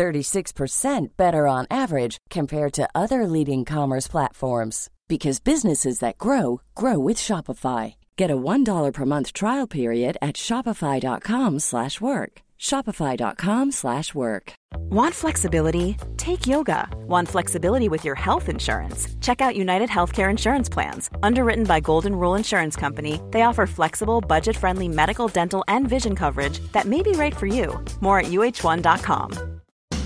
36% better on average compared to other leading commerce platforms because businesses that grow grow with Shopify. Get a $1 per month trial period at shopify.com/work. shopify.com/work. Want flexibility? Take yoga. Want flexibility with your health insurance? Check out United Healthcare Insurance Plans. Underwritten by Golden Rule Insurance Company, they offer flexible, budget-friendly medical, dental, and vision coverage that may be right for you. More at uh1.com.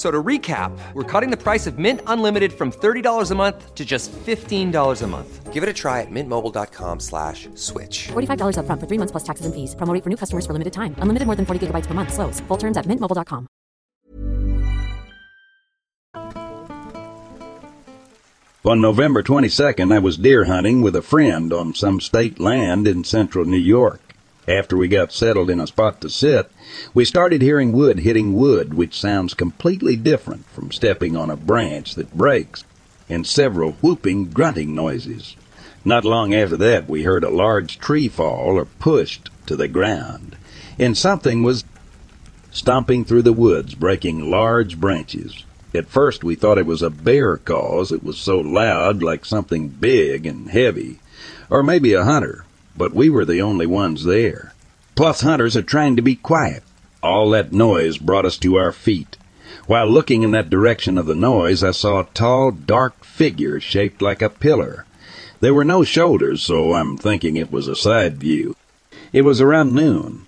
F- So to recap, we're cutting the price of Mint Unlimited from $30 a month to just $15 a month. Give it a try at mintmobile.com slash switch. $45 upfront for three months plus taxes and fees. Promo rate for new customers for limited time. Unlimited more than 40 gigabytes per month. Slows. Full terms at mintmobile.com. On November 22nd, I was deer hunting with a friend on some state land in central New York. After we got settled in a spot to sit, we started hearing wood hitting wood, which sounds completely different from stepping on a branch that breaks, and several whooping, grunting noises. Not long after that, we heard a large tree fall or pushed to the ground, and something was stomping through the woods, breaking large branches. At first we thought it was a bear cause it was so loud, like something big and heavy, or maybe a hunter, but we were the only ones there. Plus hunters are trying to be quiet. All that noise brought us to our feet. While looking in that direction of the noise, I saw a tall, dark figure shaped like a pillar. There were no shoulders, so I'm thinking it was a side view. It was around noon.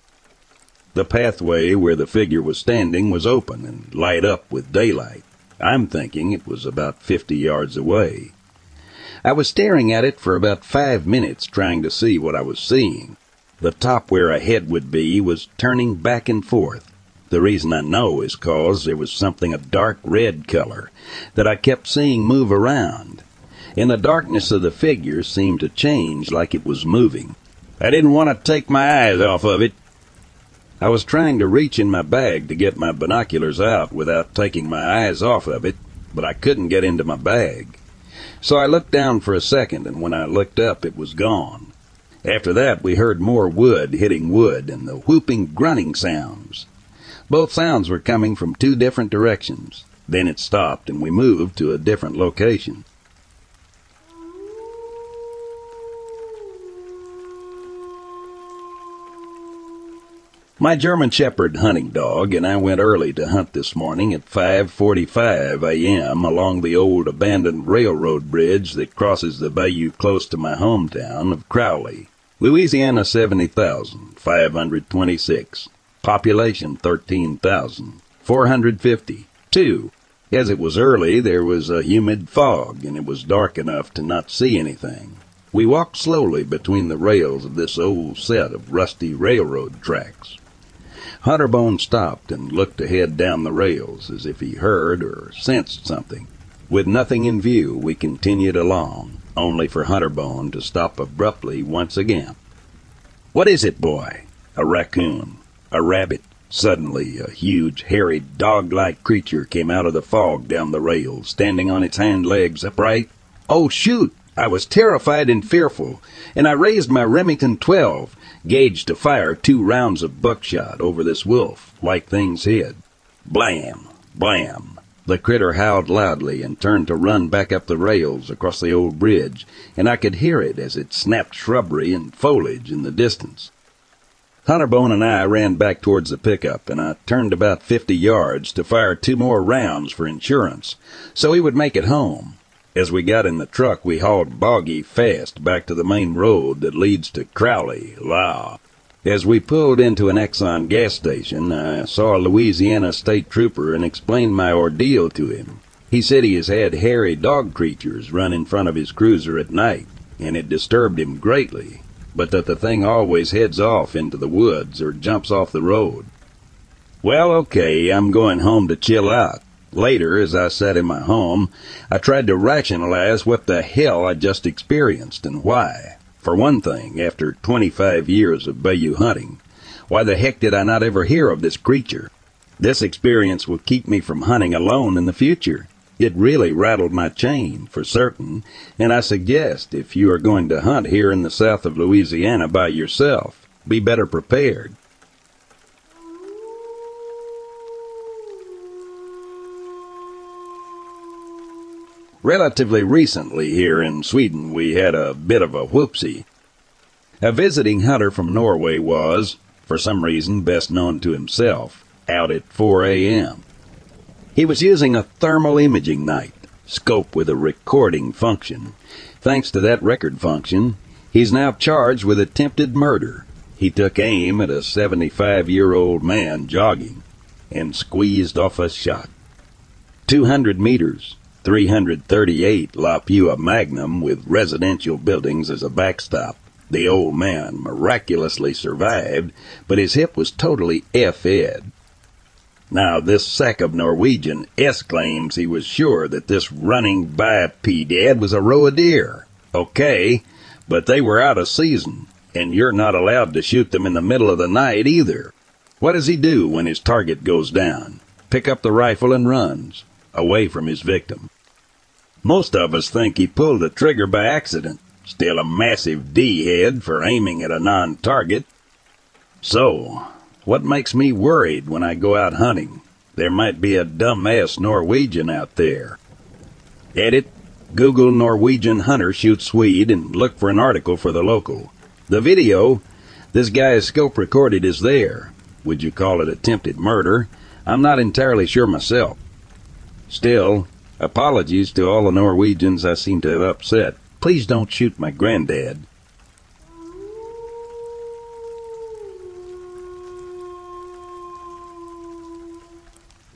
The pathway where the figure was standing was open and light up with daylight. I'm thinking it was about fifty yards away. I was staring at it for about five minutes trying to see what I was seeing. The top where a head would be was turning back and forth. The reason I know is cause there was something a dark red color that I kept seeing move around. And the darkness of the figure seemed to change like it was moving. I didn't want to take my eyes off of it. I was trying to reach in my bag to get my binoculars out without taking my eyes off of it, but I couldn't get into my bag. So I looked down for a second, and when I looked up, it was gone. After that, we heard more wood hitting wood and the whooping, grunting sounds. Both sounds were coming from two different directions. Then it stopped, and we moved to a different location. My German Shepherd hunting dog and I went early to hunt this morning at 5:45 a.m. along the old abandoned railroad bridge that crosses the bayou close to my hometown of Crowley, Louisiana 70,526. Population 13,450. 2. As it was early, there was a humid fog and it was dark enough to not see anything. We walked slowly between the rails of this old set of rusty railroad tracks. Hunterbone stopped and looked ahead down the rails as if he heard or sensed something. With nothing in view, we continued along, only for Hunterbone to stop abruptly once again. What is it, boy? A raccoon? A rabbit? Suddenly, a huge, hairy, dog-like creature came out of the fog down the rails, standing on its hind legs upright. Oh, shoot! I was terrified and fearful, and I raised my Remington 12, gauged to fire two rounds of buckshot over this wolf, like things hid. Blam! Blam! The critter howled loudly and turned to run back up the rails across the old bridge, and I could hear it as it snapped shrubbery and foliage in the distance. Hunterbone and I ran back towards the pickup, and I turned about fifty yards to fire two more rounds for insurance, so he would make it home. As we got in the truck, we hauled boggy fast back to the main road that leads to Crowley, La. As we pulled into an Exxon gas station, I saw a Louisiana state trooper and explained my ordeal to him. He said he has had hairy dog creatures run in front of his cruiser at night, and it disturbed him greatly, but that the thing always heads off into the woods or jumps off the road. Well, okay, I'm going home to chill out. Later, as I sat in my home, I tried to rationalize what the hell I'd just experienced and why. For one thing, after 25 years of bayou hunting, why the heck did I not ever hear of this creature? This experience will keep me from hunting alone in the future. It really rattled my chain, for certain, and I suggest if you are going to hunt here in the south of Louisiana by yourself, be better prepared. Relatively recently here in Sweden, we had a bit of a whoopsie. A visiting hunter from Norway was, for some reason best known to himself, out at 4 a.m. He was using a thermal imaging night, scope with a recording function. Thanks to that record function, he's now charged with attempted murder. He took aim at a 75 year old man jogging and squeezed off a shot. 200 meters, 338 Lapua Magnum with residential buildings as a backstop. The old man miraculously survived, but his hip was totally F-ed. Now, this sack of Norwegian S claims he was sure that this running biped was a roe of deer. Okay, but they were out of season, and you're not allowed to shoot them in the middle of the night either. What does he do when his target goes down? Pick up the rifle and runs away from his victim. Most of us think he pulled the trigger by accident, still a massive D-head for aiming at a non-target. So, what makes me worried when I go out hunting? There might be a dumbass Norwegian out there. Edit, Google Norwegian hunter shoots Swede and look for an article for the local. The video, this guy's scope recorded is there. Would you call it attempted murder? I'm not entirely sure myself. Still, apologies to all the Norwegians I seem to have upset. Please don't shoot my granddad.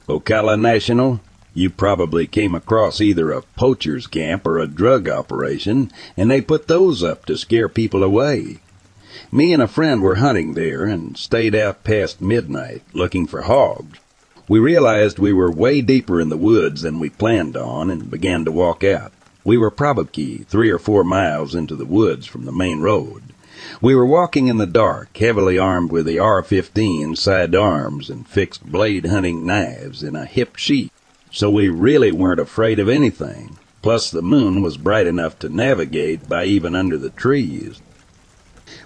Ocala National, you probably came across either a poacher's camp or a drug operation, and they put those up to scare people away. Me and a friend were hunting there and stayed out past midnight looking for hogs. We realized we were way deeper in the woods than we planned on and began to walk out. We were probably three or four miles into the woods from the main road. We were walking in the dark, heavily armed with the R-15 sidearms and fixed blade hunting knives in a hip sheath, so we really weren't afraid of anything. Plus the moon was bright enough to navigate by even under the trees.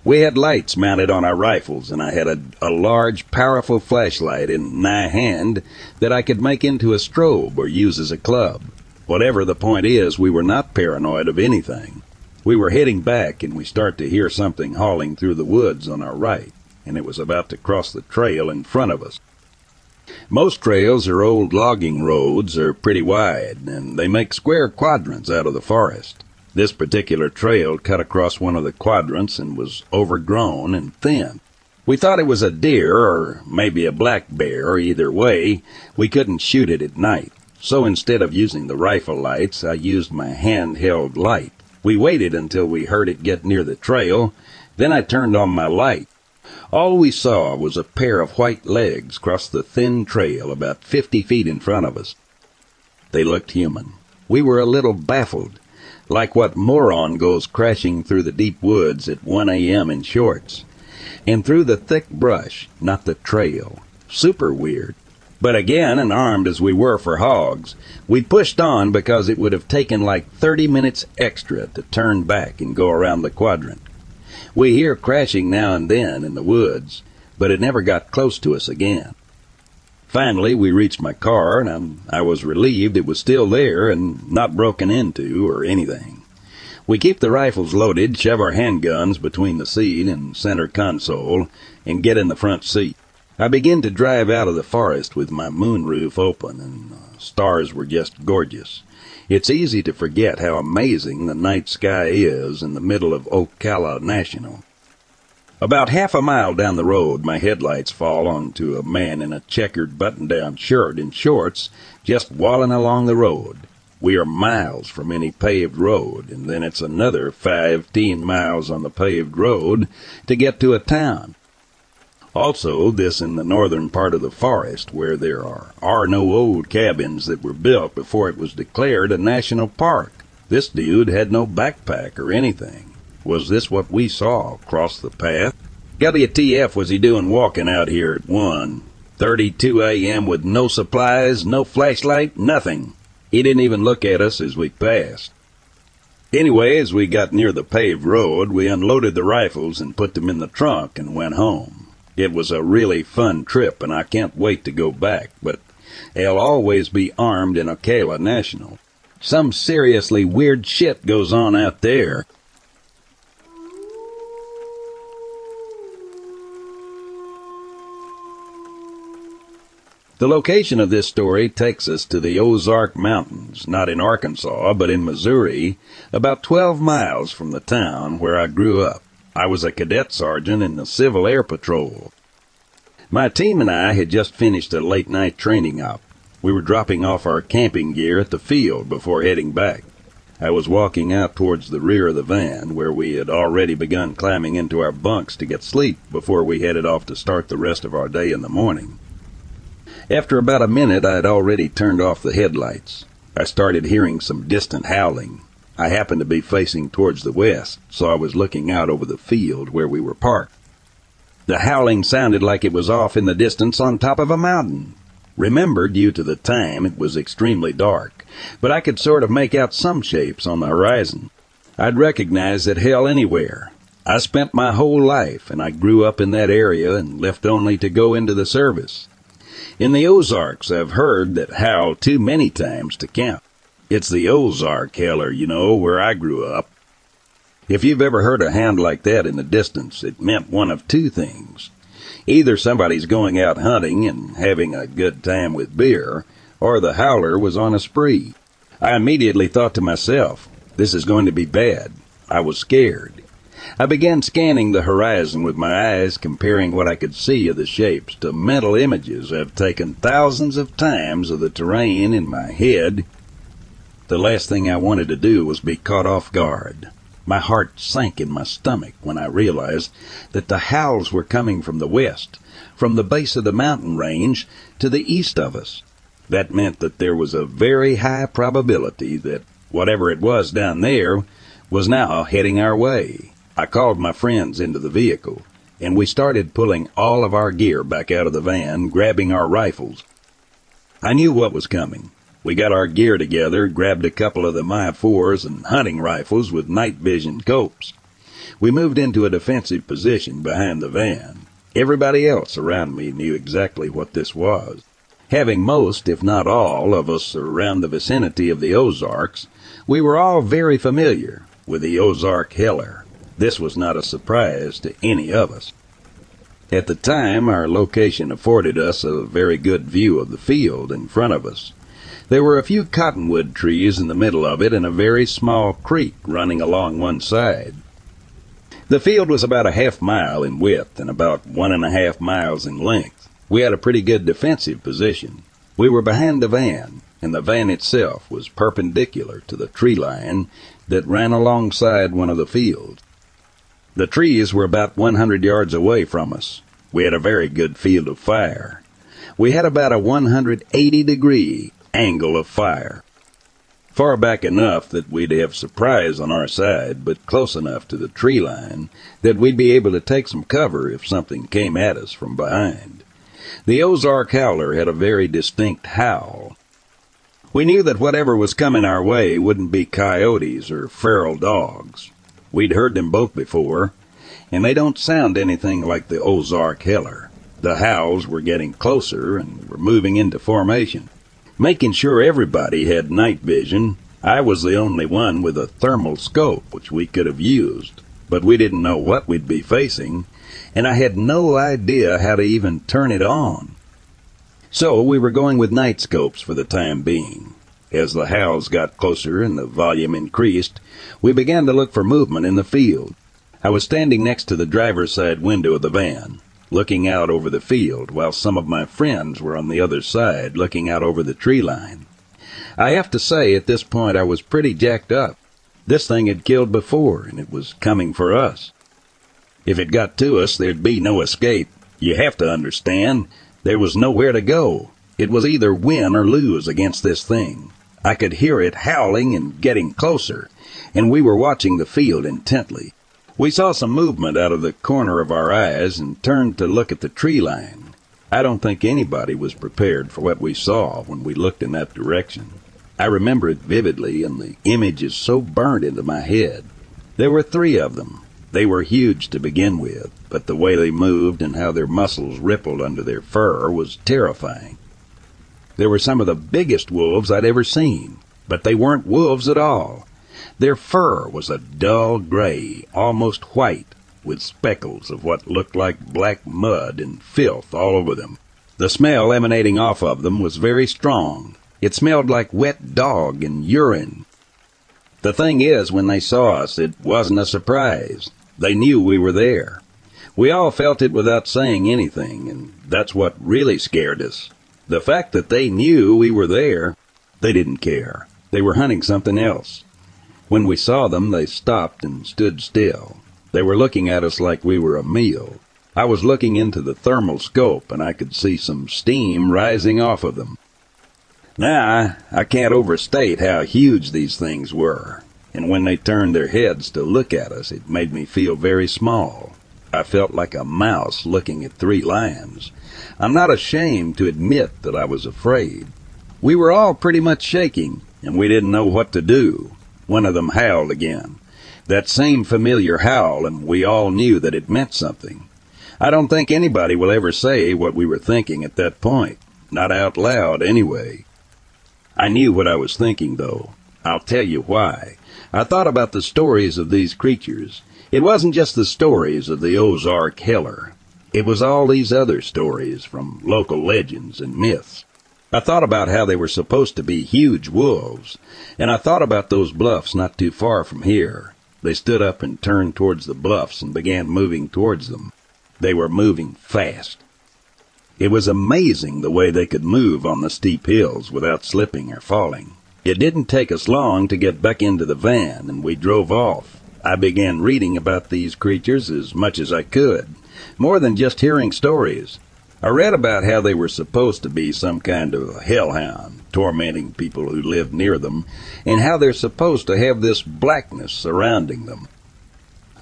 We had lights mounted on our rifles, and I had a, a large, powerful flashlight in my hand that I could make into a strobe or use as a club. Whatever the point is, we were not paranoid of anything. We were heading back, and we start to hear something hauling through the woods on our right. and it was about to cross the trail in front of us. Most trails or old logging roads are pretty wide, and they make square quadrants out of the forest. This particular trail cut across one of the quadrants and was overgrown and thin. We thought it was a deer or maybe a black bear. Either way, we couldn't shoot it at night. So instead of using the rifle lights, I used my handheld light. We waited until we heard it get near the trail. Then I turned on my light. All we saw was a pair of white legs cross the thin trail about fifty feet in front of us. They looked human. We were a little baffled, like what moron goes crashing through the deep woods at 1 a.m. in shorts. And through the thick brush, not the trail. Super weird. But again, and armed as we were for hogs, we pushed on because it would have taken like 30 minutes extra to turn back and go around the quadrant. We hear crashing now and then in the woods, but it never got close to us again. Finally, we reached my car, and I, I was relieved it was still there and not broken into or anything. We keep the rifles loaded, shove our handguns between the seat and center console, and get in the front seat. I begin to drive out of the forest with my moonroof open, and the stars were just gorgeous. It's easy to forget how amazing the night sky is in the middle of Ocala National. About half a mile down the road, my headlights fall onto a man in a checkered button-down shirt and shorts just walling along the road. We are miles from any paved road, and then it's another fifteen miles on the paved road to get to a town. Also, this in the northern part of the forest where there are, are no old cabins that were built before it was declared a national park. This dude had no backpack or anything. Was this what we saw across the path? WTF was he doing walking out here at 1:32 a.m. with no supplies, no flashlight, nothing? He didn't even look at us as we passed. Anyway, as we got near the paved road, we unloaded the rifles and put them in the trunk and went home. It was a really fun trip, and I can't wait to go back, but I'll always be armed in Ocala National. Some seriously weird shit goes on out there. The location of this story takes us to the Ozark Mountains, not in Arkansas, but in Missouri, about 12 miles from the town where I grew up. I was a cadet sergeant in the Civil Air Patrol. My team and I had just finished a late night training op. We were dropping off our camping gear at the field before heading back. I was walking out towards the rear of the van where we had already begun climbing into our bunks to get sleep before we headed off to start the rest of our day in the morning. After about a minute, I had already turned off the headlights. I started hearing some distant howling. I happened to be facing towards the west, so I was looking out over the field where we were parked. The howling sounded like it was off in the distance on top of a mountain. Remember, due to the time, it was extremely dark, but I could sort of make out some shapes on the horizon. I'd recognize that hell anywhere. I spent my whole life, and I grew up in that area and left only to go into the service. In the Ozarks, I've heard that howl too many times to count. It's the Ozark Howler, you know, where I grew up. If you've ever heard a hound like that in the distance, it meant one of two things. Either somebody's going out hunting and having a good time with beer, or the howler was on a spree. I immediately thought to myself, this is going to be bad. I was scared. I began scanning the horizon with my eyes, comparing what I could see of the shapes to mental images I've taken thousands of times of the terrain in my head. The last thing I wanted to do was be caught off guard. My heart sank in my stomach when I realized that the howls were coming from the west, from the base of the mountain range to the east of us. That meant that there was a very high probability that whatever it was down there was now heading our way. I called my friends into the vehicle, and we started pulling all of our gear back out of the van, grabbing our rifles. I knew what was coming. We got our gear together, grabbed a couple of the M4s and hunting rifles with night vision scopes. We moved into a defensive position behind the van. Everybody else around me knew exactly what this was. Having most, if not all, of us around the vicinity of the Ozarks, we were all very familiar with the Ozark Howler. This was not a surprise to any of us. At the time, our location afforded us a very good view of the field in front of us. There were a few cottonwood trees in the middle of it and a very small creek running along one side. The field was about a half mile in width and about one and a half miles in length. We had a pretty good defensive position. We were behind the van, and the van itself was perpendicular to the tree line that ran alongside one of the fields. The trees were about 100 yards away from us. We had a very good field of fire. We had about a 180 degree angle of fire. Far back enough that we'd have surprise on our side, but close enough to the tree line that we'd be able to take some cover if something came at us from behind. The Ozark howler had a very distinct howl. We knew that whatever was coming our way wouldn't be coyotes or feral dogs. We'd heard them both before, and they don't sound anything like the Ozark Howler. The howls were getting closer and were moving into formation. Making sure everybody had night vision, I was the only one with a thermal scope which we could have used, but we didn't know what we'd be facing, and I had no idea how to even turn it on. So we were going with night scopes for the time being. As the howls got closer and the volume increased, we began to look for movement in the field. I was standing next to the driver's side window of the van, looking out over the field, while some of my friends were on the other side, looking out over the tree line. I have to say, at this point, I was pretty jacked up. This thing had killed before, and it was coming for us. If it got to us, there'd be no escape. You have to understand, there was nowhere to go. It was either win or lose against this thing. I could hear it howling and getting closer, and we were watching the field intently. We saw some movement out of the corner of our eyes and turned to look at the tree line. I don't think anybody was prepared for what we saw when we looked in that direction. I remember it vividly, and the image is so burned into my head. There were three of them. They were huge to begin with, but the way they moved and how their muscles rippled under their fur was terrifying. They were some of the biggest wolves I'd ever seen, but they weren't wolves at all. Their fur was a dull gray, almost white, with speckles of what looked like black mud and filth all over them. The smell emanating off of them was very strong. It smelled like wet dog and urine. The thing is, when they saw us, it wasn't a surprise. They knew we were there. We all felt it without saying anything, and that's what really scared us. The fact that they knew we were there, they didn't care. They were hunting something else. When we saw them, they stopped and stood still. They were looking at us like we were a meal. I was looking into the thermal scope and I could see some steam rising off of them. Now, I can't overstate how huge these things were, and when they turned their heads to look at us, it made me feel very small. I felt like a mouse looking at three lions. I'm not ashamed to admit that I was afraid. We were all pretty much shaking, and we didn't know what to do. One of them howled again. That same familiar howl, and we all knew that it meant something. I don't think anybody will ever say what we were thinking at that point. Not out loud, anyway. I knew what I was thinking, though. I'll tell you why. I thought about the stories of these creatures. It wasn't just the stories of the Ozark Howler. It was all these other stories from local legends and myths. I thought about how they were supposed to be huge wolves, and I thought about those bluffs not too far from here. They stood up and turned towards the bluffs and began moving towards them. They were moving fast. It was amazing the way they could move on the steep hills without slipping or falling. It didn't take us long to get back into the van, and we drove off. I began reading about these creatures as much as I could, more than just hearing stories. I read about how they were supposed to be some kind of hellhound, tormenting people who lived near them, and how they're supposed to have this blackness surrounding them.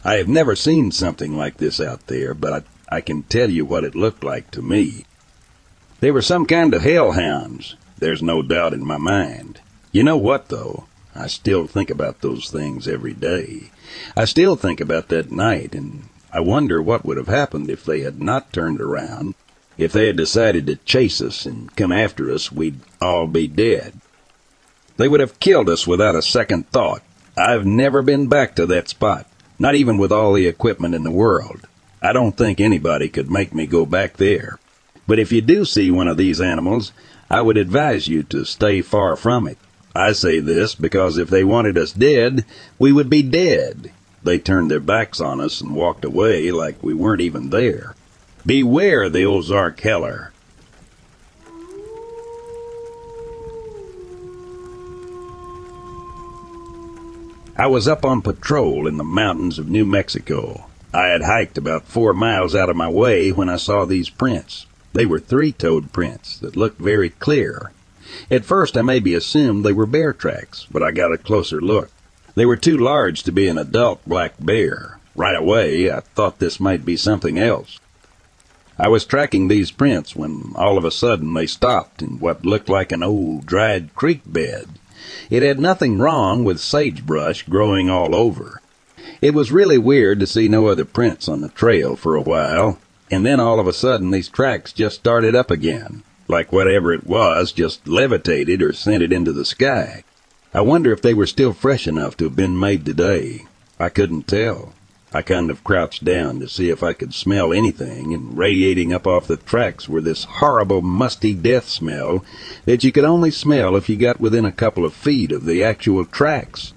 I have never seen something like this out there, but I, I can tell you what it looked like to me. They were some kind of hellhounds, there's no doubt in my mind. You know what, though? I still think about those things every day. I still think about that night, and I wonder what would have happened if they had not turned around if they had decided to chase us and come after us, we'd all be dead. They would have killed us without a second thought. I've never been back to that spot, not even with all the equipment in the world. I don't think anybody could make me go back there. But if you do see one of these animals, I would advise you to stay far from it. I say this because if they wanted us dead, we would be dead. They turned their backs on us and walked away like we weren't even there. Beware the Ozark Howler. I was up on patrol in the mountains of New Mexico. I had hiked about four miles out of my way when I saw these prints. They were three-toed prints that looked very clear. At first I maybe assumed they were bear tracks, but I got a closer look. They were too large to be an adult black bear. Right away, I thought this might be something else. I was tracking these prints when all of a sudden they stopped in what looked like an old dried creek bed. It had nothing wrong with sagebrush growing all over. It was really weird to see no other prints on the trail for a while, and then all of a sudden these tracks just started up again, like whatever it was just levitated or sent it into the sky. I wonder if they were still fresh enough to have been made today. I couldn't tell. I kind of crouched down to see if I could smell anything, and radiating up off the tracks were this horrible musty death smell that you could only smell if you got within a couple of feet of the actual tracks.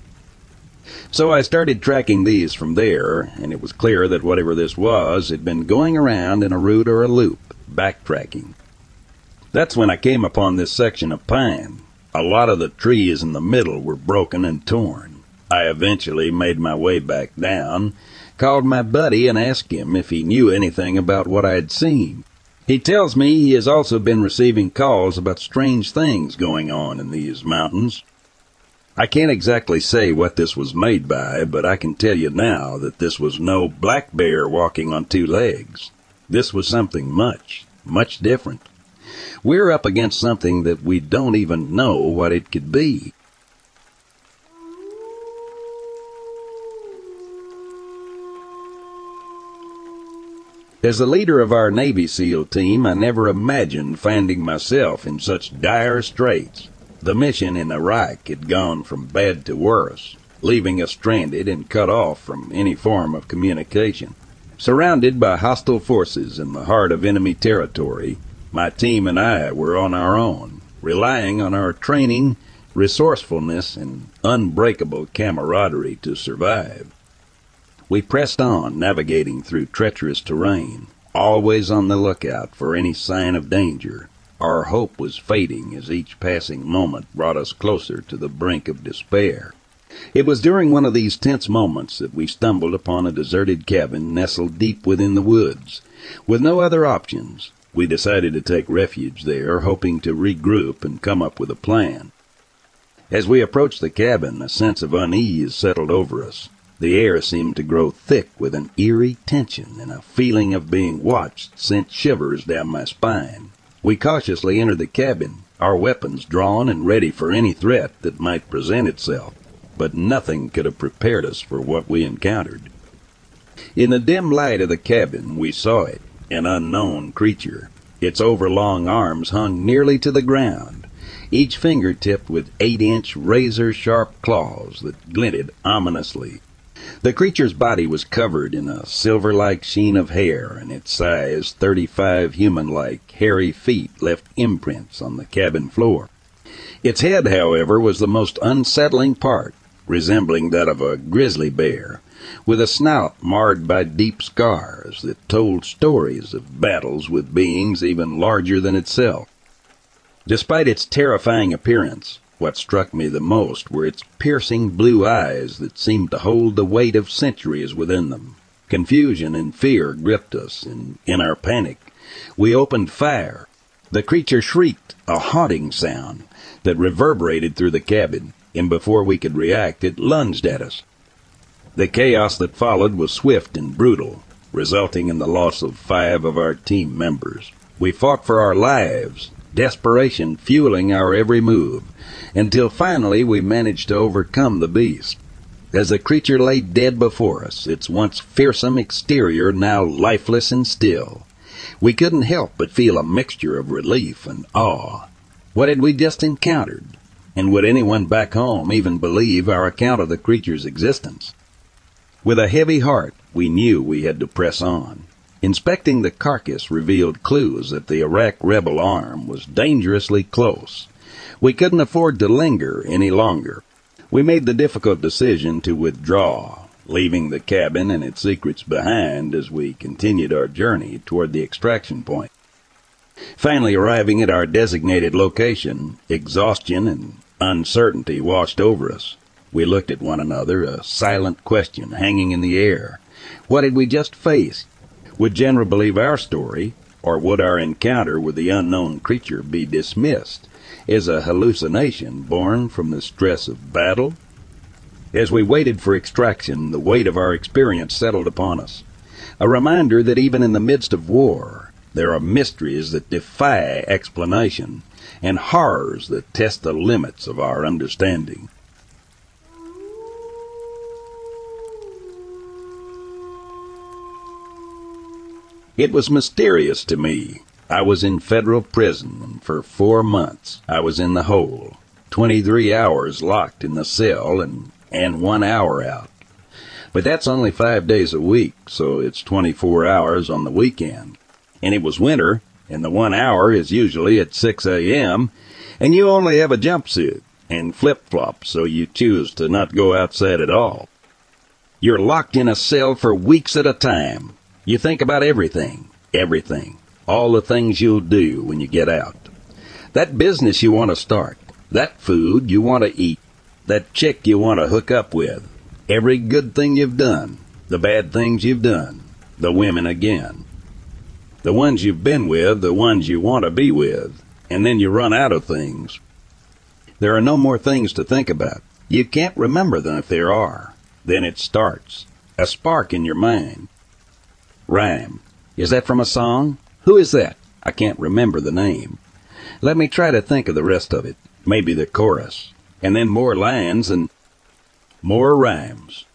So I started tracking these from there, and it was clear that whatever this was had been going around in a route or a loop, backtracking. That's when I came upon this section of pine. A lot of the trees in the middle were broken and torn. I eventually made my way back down, called my buddy and asked him if he knew anything about what I had seen. He tells me he has also been receiving calls about strange things going on in these mountains. I can't exactly say what this was made by, but I can tell you now that this was no black bear walking on two legs. This was something much, much different. We're up against something that we don't even know what it could be. As the leader of our Navy SEAL team, I never imagined finding myself in such dire straits. The mission in Iraq had gone from bad to worse, leaving us stranded and cut off from any form of communication. Surrounded by hostile forces in the heart of enemy territory, my team and I were on our own, relying on our training, resourcefulness, and unbreakable camaraderie to survive. We pressed on, navigating through treacherous terrain, always on the lookout for any sign of danger. Our hope was fading as each passing moment brought us closer to the brink of despair. It was during one of these tense moments that we stumbled upon a deserted cabin nestled deep within the woods. With no other options, we decided to take refuge there, hoping to regroup and come up with a plan. As we approached the cabin, a sense of unease settled over us. The air seemed to grow thick with an eerie tension, and a feeling of being watched sent shivers down my spine. We cautiously entered the cabin, our weapons drawn and ready for any threat that might present itself, but nothing could have prepared us for what we encountered. In the dim light of the cabin, we saw it, an unknown creature. Its overlong arms hung nearly to the ground, each finger tipped with eight-inch razor-sharp claws that glinted ominously the creature's body was covered in a silver-like sheen of hair, and its size, thirty-five human-like, hairy feet left imprints on the cabin floor. Its head, however, was the most unsettling part, resembling that of a grizzly bear, with a snout marred by deep scars that told stories of battles with beings even larger than itself. Despite its terrifying appearance, what struck me the most were its piercing blue eyes that seemed to hold the weight of centuries within them. Confusion and fear gripped us, and in our panic, we opened fire. The creature shrieked, a haunting sound that reverberated through the cabin, and before we could react, it lunged at us. The chaos that followed was swift and brutal, resulting in the loss of five of our team members. We fought for our lives, desperation fueling our every move, until finally we managed to overcome the beast. As the creature lay dead before us, its once fearsome exterior now lifeless and still, we couldn't help but feel a mixture of relief and awe. What had we just encountered? And would anyone back home even believe our account of the creature's existence? With a heavy heart, we knew we had to press on. Inspecting the carcass revealed clues that the Iraq rebel arm was dangerously close. We couldn't afford to linger any longer. We made the difficult decision to withdraw, leaving the cabin and its secrets behind as we continued our journey toward the extraction point. Finally arriving at our designated location, exhaustion and uncertainty washed over us. We looked at one another, a silent question hanging in the air. What had we just faced? Would General believe our story, or would our encounter with the unknown creature be dismissed as a hallucination born from the stress of battle? As we waited for extraction, the weight of our experience settled upon us. A reminder that even in the midst of war, there are mysteries that defy explanation and horrors that test the limits of our understanding. It was mysterious to me. I was in federal prison, and for four months I was in the hole, 23 hours locked in the cell and, and one hour out. But that's only five days a week, so it's 24 hours on the weekend. And it was winter, and the one hour is usually at 6 a.m., and you only have a jumpsuit and flip-flops, so you choose to not go outside at all. You're locked in a cell for weeks at a time, you think about everything, everything, all the things you'll do when you get out. That business you want to start, that food you want to eat, that chick you want to hook up with, every good thing you've done, the bad things you've done, the women again. The ones you've been with, the ones you want to be with, and then you run out of things. There are no more things to think about. You can't remember them if there are. Then it starts. A spark in your mind. Rhyme. Is that from a song? Who is that? I can't remember the name. Let me try to think of the rest of it. Maybe the chorus. And then more lines and more rhymes.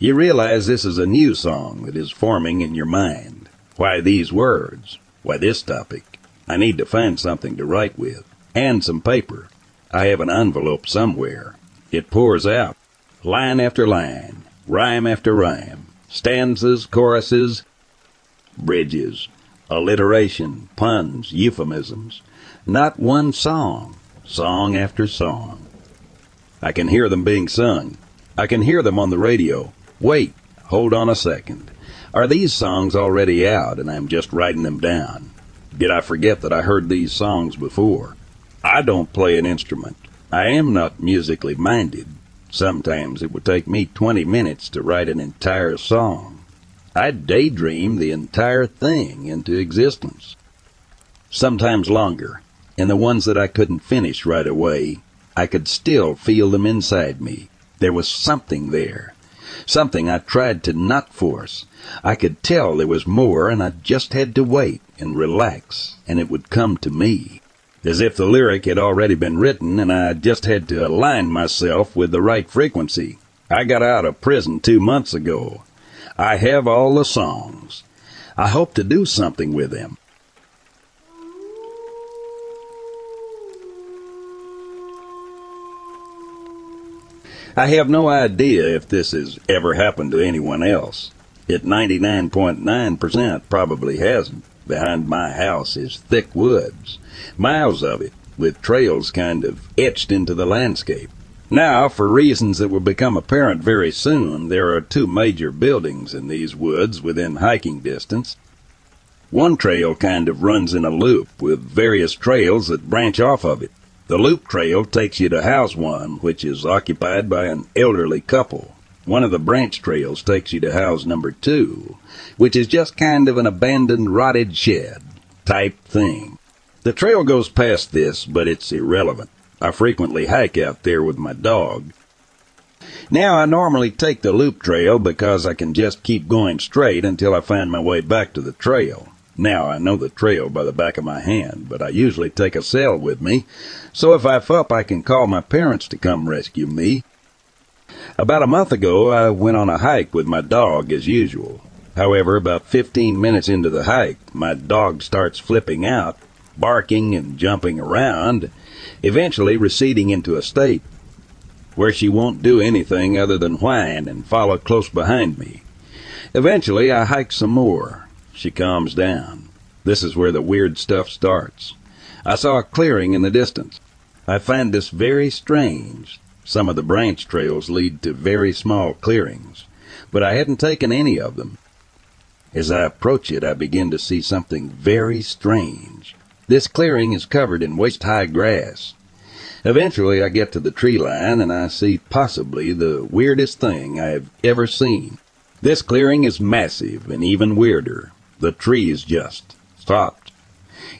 You realize this is a new song that is forming in your mind. Why these words? Why this topic? I need to find something to write with. And some paper. I have an envelope somewhere. It pours out. Line after line. Rhyme after rhyme stanzas, choruses, bridges, alliteration, puns, euphemisms. Not one song, song after song. I can hear them being sung. I can hear them on the radio. Wait, hold on a second. Are these songs already out and I'm just writing them down? Did I forget that I heard these songs before? I don't play an instrument. I am not musically minded. Sometimes it would take me 20 minutes to write an entire song. I'd daydream the entire thing into existence. Sometimes longer, and the ones that I couldn't finish right away, I could still feel them inside me. There was something there. Something I tried to not force. I could tell there was more, and I just had to wait and relax, and it would come to me as if the lyric had already been written and I just had to align myself with the right frequency. I got out of prison two months ago. I have all the songs. I hope to do something with them. I have no idea if this has ever happened to anyone else. It 99.9% probably hasn't. Behind my house is thick woods, miles of it, with trails kind of etched into the landscape. Now, for reasons that will become apparent very soon, there are two major buildings in these woods within hiking distance. One trail kind of runs in a loop with various trails that branch off of it. The loop trail takes you to House 1, which is occupied by an elderly couple. One of the branch trails takes you to house number two, which is just kind of an abandoned rotted shed type thing. The trail goes past this, but it's irrelevant. I frequently hike out there with my dog. Now I normally take the loop trail because I can just keep going straight until I find my way back to the trail. Now I know the trail by the back of my hand, but I usually take a cell with me, so if I f up I can call my parents to come rescue me about a month ago, I went on a hike with my dog as usual. However, about 15 minutes into the hike, my dog starts flipping out, barking and jumping around, eventually receding into a state where she won't do anything other than whine and follow close behind me. Eventually, I hike some more. She calms down. This is where the weird stuff starts. I saw a clearing in the distance. I find this very strange. Some of the branch trails lead to very small clearings, but I hadn't taken any of them. As I approach it, I begin to see something very strange. This clearing is covered in waist high grass. Eventually, I get to the tree line and I see possibly the weirdest thing I have ever seen. This clearing is massive and even weirder. The tree is just stopped.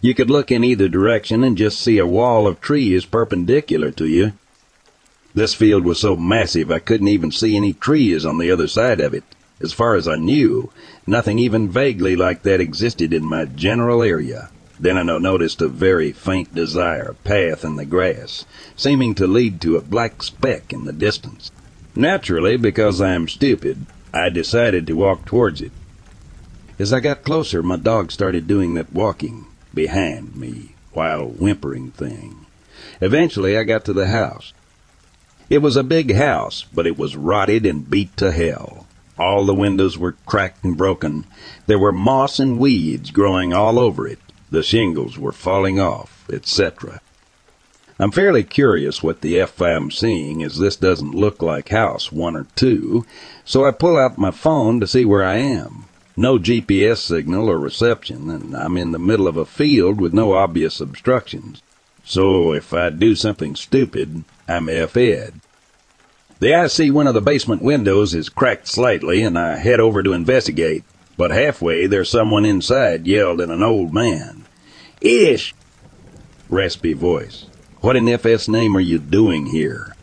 You could look in either direction and just see a wall of trees perpendicular to you. This field was so massive I couldn't even see any trees on the other side of it. As far as I knew, nothing even vaguely like that existed in my general area. Then I noticed a very faint desire path in the grass, seeming to lead to a black speck in the distance. Naturally, because I am stupid, I decided to walk towards it. As I got closer, my dog started doing that walking behind me, while whimpering thing. Eventually, I got to the house. It was a big house, but it was rotted and beat to hell. All the windows were cracked and broken. There were moss and weeds growing all over it. The shingles were falling off, etc. I'm fairly curious what the F I'm seeing, as this doesn't look like house one or two, so I pull out my phone to see where I am. No GPS signal or reception, and I'm in the middle of a field with no obvious obstructions. So if I do something stupid, I'm F-ed. The I see one of the basement windows is cracked slightly, and I head over to investigate. But halfway, there's someone inside yelled at an old man. Ish! Raspy voice. What in FS name are you doing here?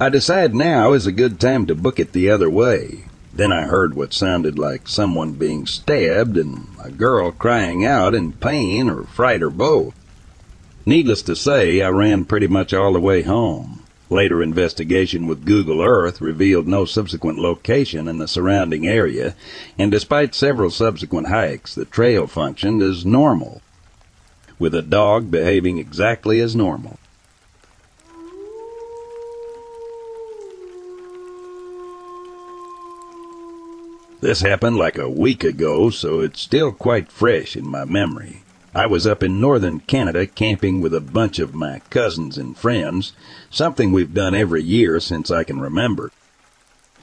I decide now is a good time to book it the other way. Then I heard what sounded like someone being stabbed and a girl crying out in pain or fright or both. Needless to say, I ran pretty much all the way home. Later investigation with Google Earth revealed no subsequent location in the surrounding area, and despite several subsequent hikes, the trail functioned as normal, with a dog behaving exactly as normal. This happened like a week ago, so it's still quite fresh in my memory. I was up in northern Canada camping with a bunch of my cousins and friends, something we've done every year since I can remember.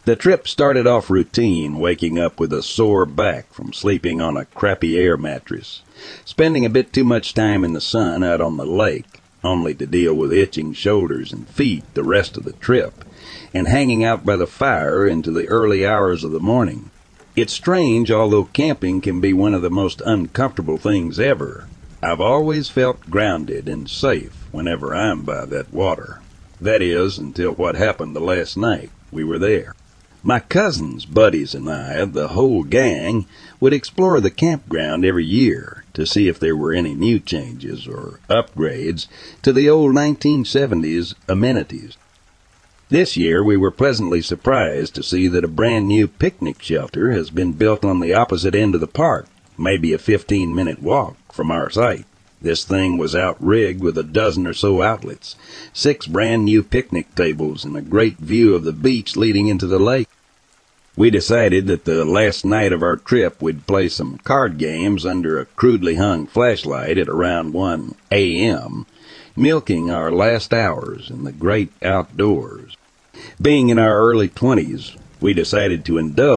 The trip started off routine, waking up with a sore back from sleeping on a crappy air mattress, spending a bit too much time in the sun out on the lake, only to deal with itching shoulders and feet the rest of the trip, and hanging out by the fire into the early hours of the morning. It's strange, although camping can be one of the most uncomfortable things ever. I've always felt grounded and safe whenever I'm by that water. That is, until what happened the last night we were there. My cousins, buddies, and I, the whole gang, would explore the campground every year to see if there were any new changes or upgrades to the old 1970s amenities. This year we were pleasantly surprised to see that a brand new picnic shelter has been built on the opposite end of the park, maybe a 15 minute walk from our site. This thing was outrigged with a dozen or so outlets, six brand new picnic tables, and a great view of the beach leading into the lake. We decided that the last night of our trip we'd play some card games under a crudely hung flashlight at around 1 a.m., milking our last hours in the great outdoors. Being in our early 20s, we decided to indulge.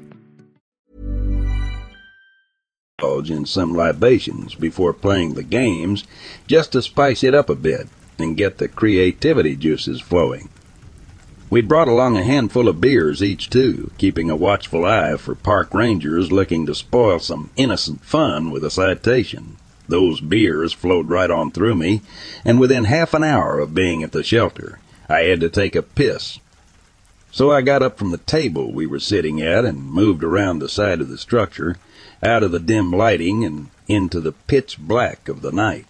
in some libations before playing the games just to spice it up a bit and get the creativity juices flowing. We'd brought along a handful of beers each, too, keeping a watchful eye for park rangers looking to spoil some innocent fun with a citation. Those beers flowed right on through me, and within half an hour of being at the shelter, I had to take a piss. So I got up from the table we were sitting at and moved around the side of the structure, out of the dim lighting and into the pitch black of the night.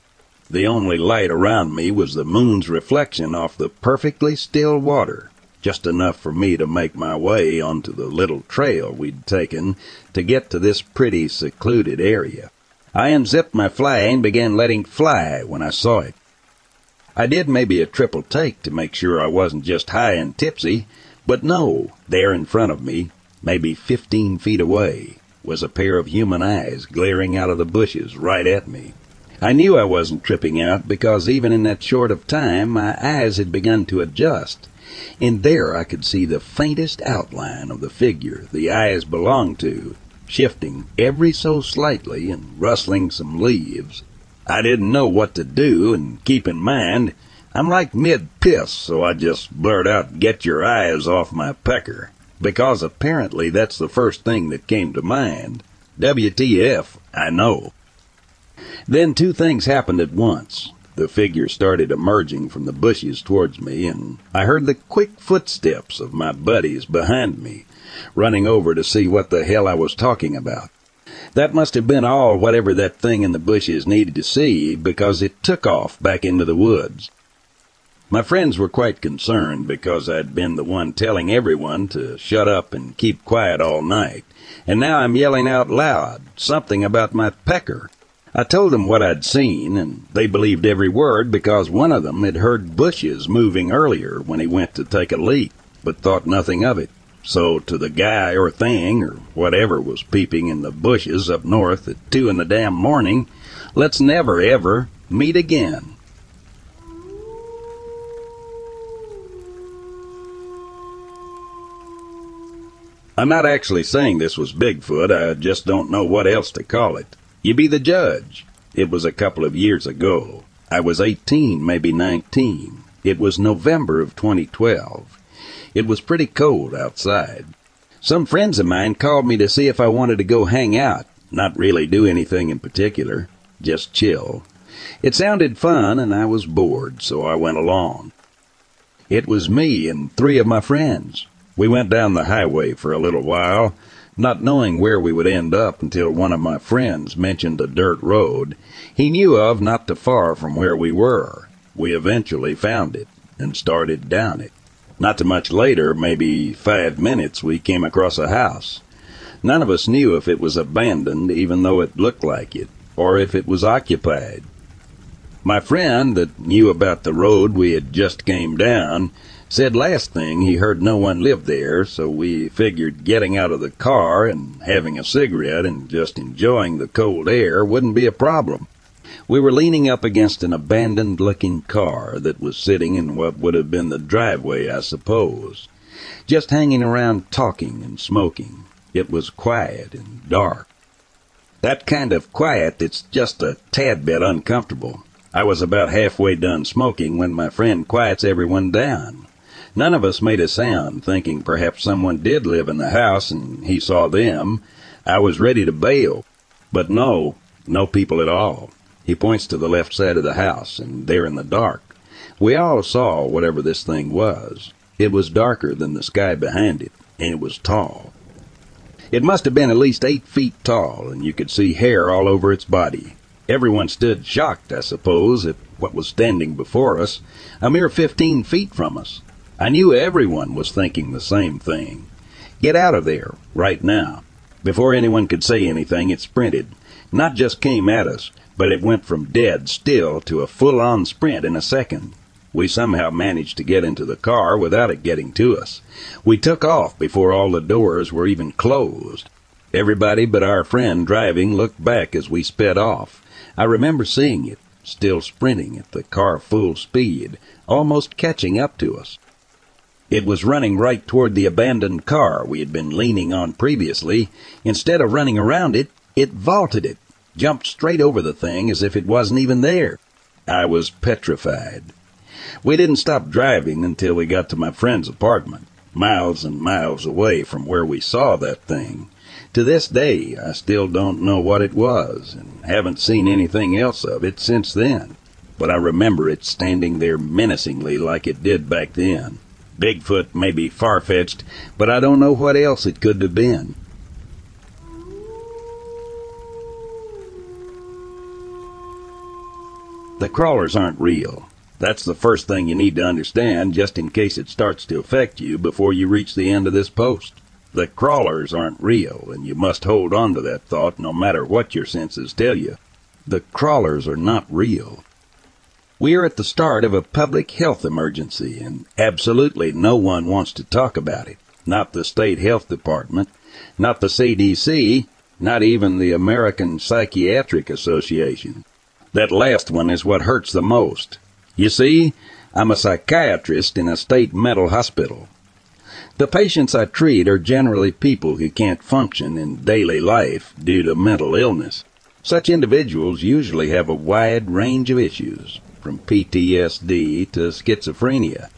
The only light around me was the moon's reflection off the perfectly still water, just enough for me to make my way onto the little trail we'd taken to get to this pretty secluded area. I unzipped my fly and began letting fly when I saw it. I did maybe a triple take to make sure I wasn't just high and tipsy, but no, there in front of me, maybe fifteen feet away, was a pair of human eyes glaring out of the bushes right at me. I knew I wasn't tripping out because even in that short of time my eyes had begun to adjust. and there I could see the faintest outline of the figure the eyes belonged to, shifting every so slightly and rustling some leaves. I didn't know what to do, and keep in mind, I'm like mid-piss, so I just blurt out, get your eyes off my pecker, because apparently that's the first thing that came to mind. WTF, I know. Then two things happened at once. The figure started emerging from the bushes towards me, and I heard the quick footsteps of my buddies behind me, running over to see what the hell I was talking about. That must have been all whatever that thing in the bushes needed to see, because it took off back into the woods. My friends were quite concerned because I'd been the one telling everyone to shut up and keep quiet all night, and now I'm yelling out loud something about my pecker. I told them what I'd seen, and they believed every word because one of them had heard bushes moving earlier when he went to take a leak, but thought nothing of it. So to the guy or thing or whatever was peeping in the bushes up north at two in the damn morning, let's never ever meet again. I'm not actually saying this was Bigfoot, I just don't know what else to call it. You be the judge. It was a couple of years ago. I was 18, maybe 19. It was November of 2012. It was pretty cold outside. Some friends of mine called me to see if I wanted to go hang out, not really do anything in particular, just chill. It sounded fun and I was bored, so I went along. It was me and three of my friends. We went down the highway for a little while, not knowing where we would end up until one of my friends mentioned a dirt road he knew of not too far from where we were. We eventually found it and started down it. Not too much later, maybe five minutes, we came across a house. None of us knew if it was abandoned, even though it looked like it, or if it was occupied. My friend that knew about the road we had just came down Said last thing he heard no one lived there, so we figured getting out of the car and having a cigarette and just enjoying the cold air wouldn't be a problem. We were leaning up against an abandoned looking car that was sitting in what would have been the driveway, I suppose. Just hanging around talking and smoking. It was quiet and dark. That kind of quiet that's just a tad bit uncomfortable. I was about halfway done smoking when my friend quiets everyone down. None of us made a sound, thinking perhaps someone did live in the house and he saw them. I was ready to bail, but no, no people at all. He points to the left side of the house, and there in the dark. We all saw whatever this thing was. It was darker than the sky behind it, and it was tall. It must have been at least eight feet tall, and you could see hair all over its body. Everyone stood shocked, I suppose, at what was standing before us, a mere fifteen feet from us. I knew everyone was thinking the same thing. Get out of there, right now. Before anyone could say anything, it sprinted. Not just came at us, but it went from dead still to a full on sprint in a second. We somehow managed to get into the car without it getting to us. We took off before all the doors were even closed. Everybody but our friend driving looked back as we sped off. I remember seeing it, still sprinting at the car full speed, almost catching up to us. It was running right toward the abandoned car we had been leaning on previously. Instead of running around it, it vaulted it, jumped straight over the thing as if it wasn't even there. I was petrified. We didn't stop driving until we got to my friend's apartment, miles and miles away from where we saw that thing. To this day, I still don't know what it was and haven't seen anything else of it since then. But I remember it standing there menacingly like it did back then Bigfoot may be far-fetched, but I don't know what else it could have been. The crawlers aren't real. That's the first thing you need to understand just in case it starts to affect you before you reach the end of this post. The crawlers aren't real, and you must hold on to that thought no matter what your senses tell you. The crawlers are not real. We are at the start of a public health emergency, and absolutely no one wants to talk about it. Not the state health department, not the CDC, not even the American Psychiatric Association. That last one is what hurts the most. You see, I'm a psychiatrist in a state mental hospital. The patients I treat are generally people who can't function in daily life due to mental illness. Such individuals usually have a wide range of issues, from PTSD to schizophrenia.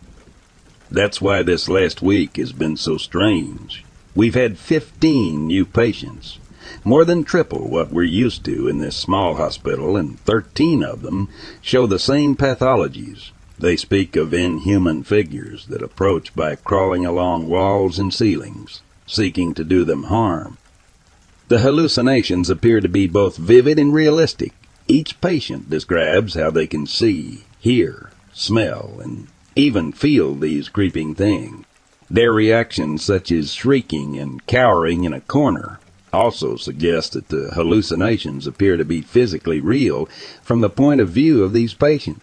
That's why this last week has been so strange. We've had 15 new patients, more than triple what we're used to in this small hospital, and 13 of them show the same pathologies. They speak of inhuman figures that approach by crawling along walls and ceilings, seeking to do them harm. The hallucinations appear to be both vivid and realistic. Each patient describes how they can see, hear, smell, and even feel these creeping things. Their reactions, such as shrieking and cowering in a corner, also suggest that the hallucinations appear to be physically real from the point of view of these patients.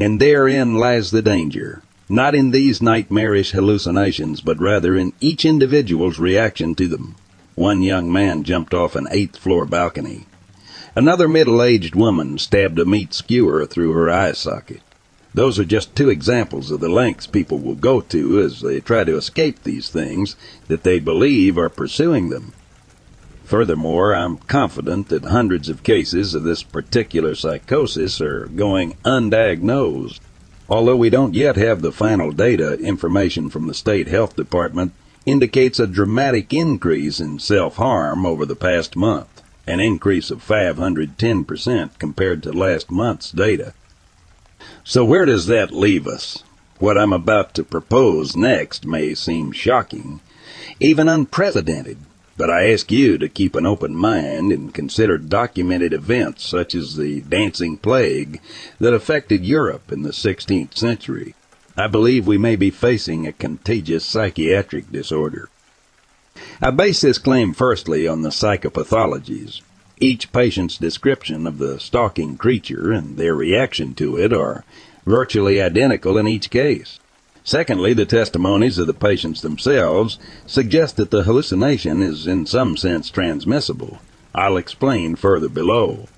And therein lies the danger. Not in these nightmarish hallucinations, but rather in each individual's reaction to them. One young man jumped off an eighth floor balcony. Another middle aged woman stabbed a meat skewer through her eye socket. Those are just two examples of the lengths people will go to as they try to escape these things that they believe are pursuing them. Furthermore, I'm confident that hundreds of cases of this particular psychosis are going undiagnosed. Although we don't yet have the final data, information from the state health department indicates a dramatic increase in self-harm over the past month, an increase of 510% compared to last month's data. So where does that leave us? What I'm about to propose next may seem shocking, even unprecedented, but I ask you to keep an open mind and consider documented events such as the dancing plague that affected Europe in the 16th century. I believe we may be facing a contagious psychiatric disorder. I base this claim firstly on the psychopathologies. Each patient's description of the stalking creature and their reaction to it are virtually identical in each case. Secondly, the testimonies of the patients themselves suggest that the hallucination is in some sense transmissible. I'll explain further below.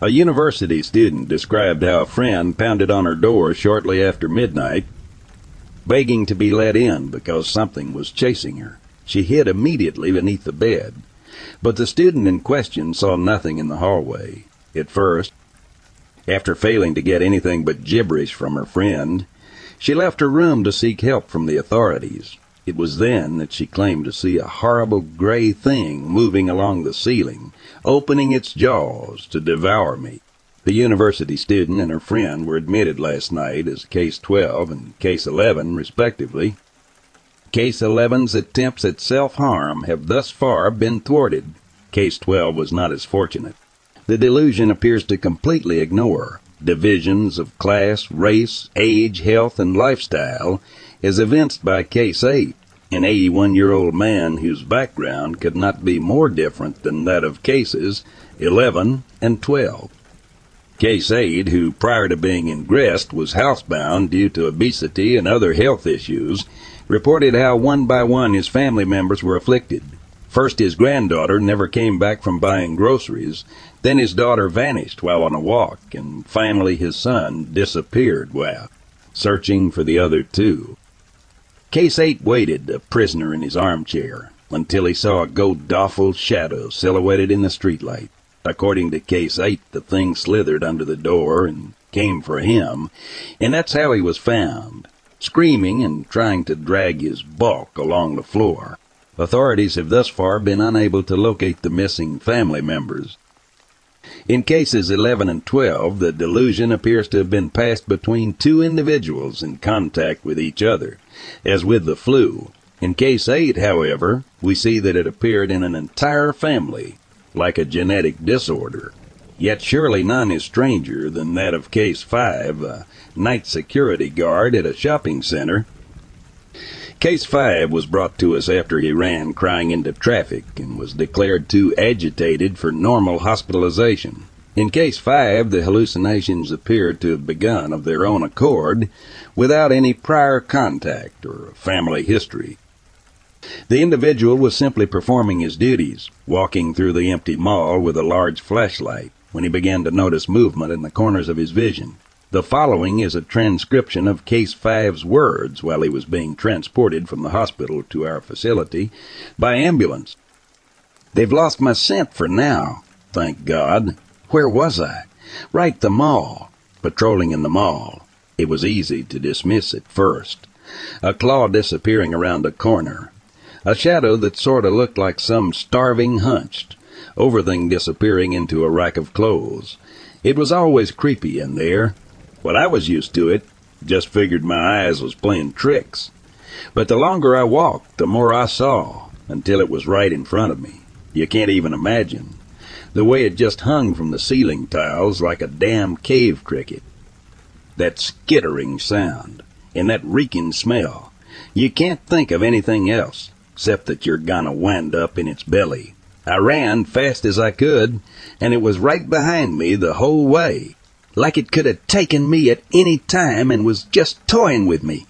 A university student described how a friend pounded on her door shortly after midnight, begging to be let in because something was chasing her. She hid immediately beneath the bed, but the student in question saw nothing in the hallway. At first, after failing to get anything but gibberish from her friend, she left her room to seek help from the authorities. It was then that she claimed to see a horrible gray thing moving along the ceiling, opening its jaws to devour me. The university student and her friend were admitted last night as Case 12 and Case 11, respectively. Case 11's attempts at self-harm have thus far been thwarted. Case 12 was not as fortunate. The delusion appears to completely ignore divisions of class, race, age, health, and lifestyle as evinced by Case 8, an 81 year old man whose background could not be more different than that of cases 11 and 12. Case 8, who prior to being ingressed was housebound due to obesity and other health issues, reported how one by one his family members were afflicted. First, his granddaughter never came back from buying groceries, then his daughter vanished while on a walk, and finally his son disappeared while searching for the other two. Case 8 waited, a prisoner in his armchair, until he saw a godawful shadow silhouetted in the streetlight. According to Case 8, the thing slithered under the door and came for him, and that's how he was found, screaming and trying to drag his bulk along the floor. Authorities have thus far been unable to locate the missing family members. In cases 11 and 12, the delusion appears to have been passed between two individuals in contact with each other, as with the flu. In case 8, however, we see that it appeared in an entire family, like a genetic disorder. Yet surely none is stranger than that of case 5, a night security guard at a shopping center. Case 5 was brought to us after he ran crying into traffic and was declared too agitated for normal hospitalization. In case 5, the hallucinations appeared to have begun of their own accord without any prior contact or family history. The individual was simply performing his duties, walking through the empty mall with a large flashlight when he began to notice movement in the corners of his vision. The following is a transcription of Case 5's words while he was being transported from the hospital to our facility by ambulance. They've lost my scent for now, thank God. Where was I? Right the mall. Patrolling in the mall. It was easy to dismiss at first. A claw disappearing around a corner. A shadow that sort of looked like some starving hunched. Overthing disappearing into a rack of clothes. It was always creepy in there, well, I was used to it. Just figured my eyes was playing tricks. But the longer I walked, the more I saw, until it was right in front of me. You can't even imagine. The way it just hung from the ceiling tiles like a damn cave cricket. That skittering sound, and that reeking smell. You can't think of anything else, except that you're gonna wind up in its belly. I ran fast as I could, and it was right behind me the whole way like it could have taken me at any time and was just toying with me.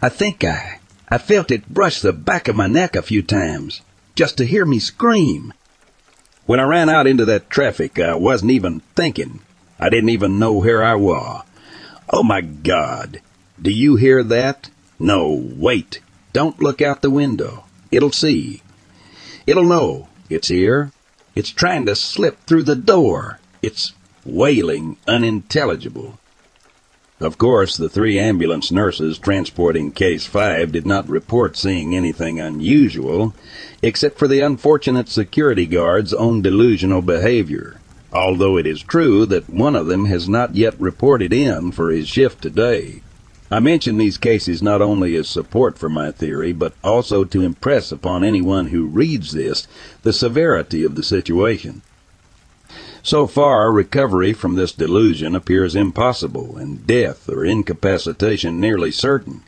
I think I, I felt it brush the back of my neck a few times, just to hear me scream. When I ran out into that traffic, I wasn't even thinking. I didn't even know where I was. Oh my God! Do you hear that? No, wait. Don't look out the window. It'll see. It'll know. It's here. It's trying to slip through the door. It's wailing unintelligible. Of course, the three ambulance nurses transporting Case 5 did not report seeing anything unusual, except for the unfortunate security guard's own delusional behavior, although it is true that one of them has not yet reported in for his shift today. I mention these cases not only as support for my theory, but also to impress upon anyone who reads this the severity of the situation. So far, recovery from this delusion appears impossible, and death or incapacitation nearly certain,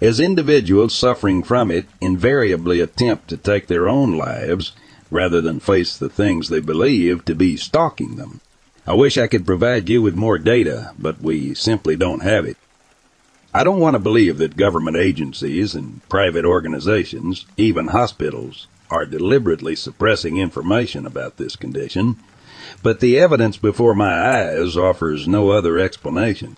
as individuals suffering from it invariably attempt to take their own lives rather than face the things they believe to be stalking them. I wish I could provide you with more data, but we simply don't have it. I don't want to believe that government agencies and private organizations, even hospitals, are deliberately suppressing information about this condition but the evidence before my eyes offers no other explanation.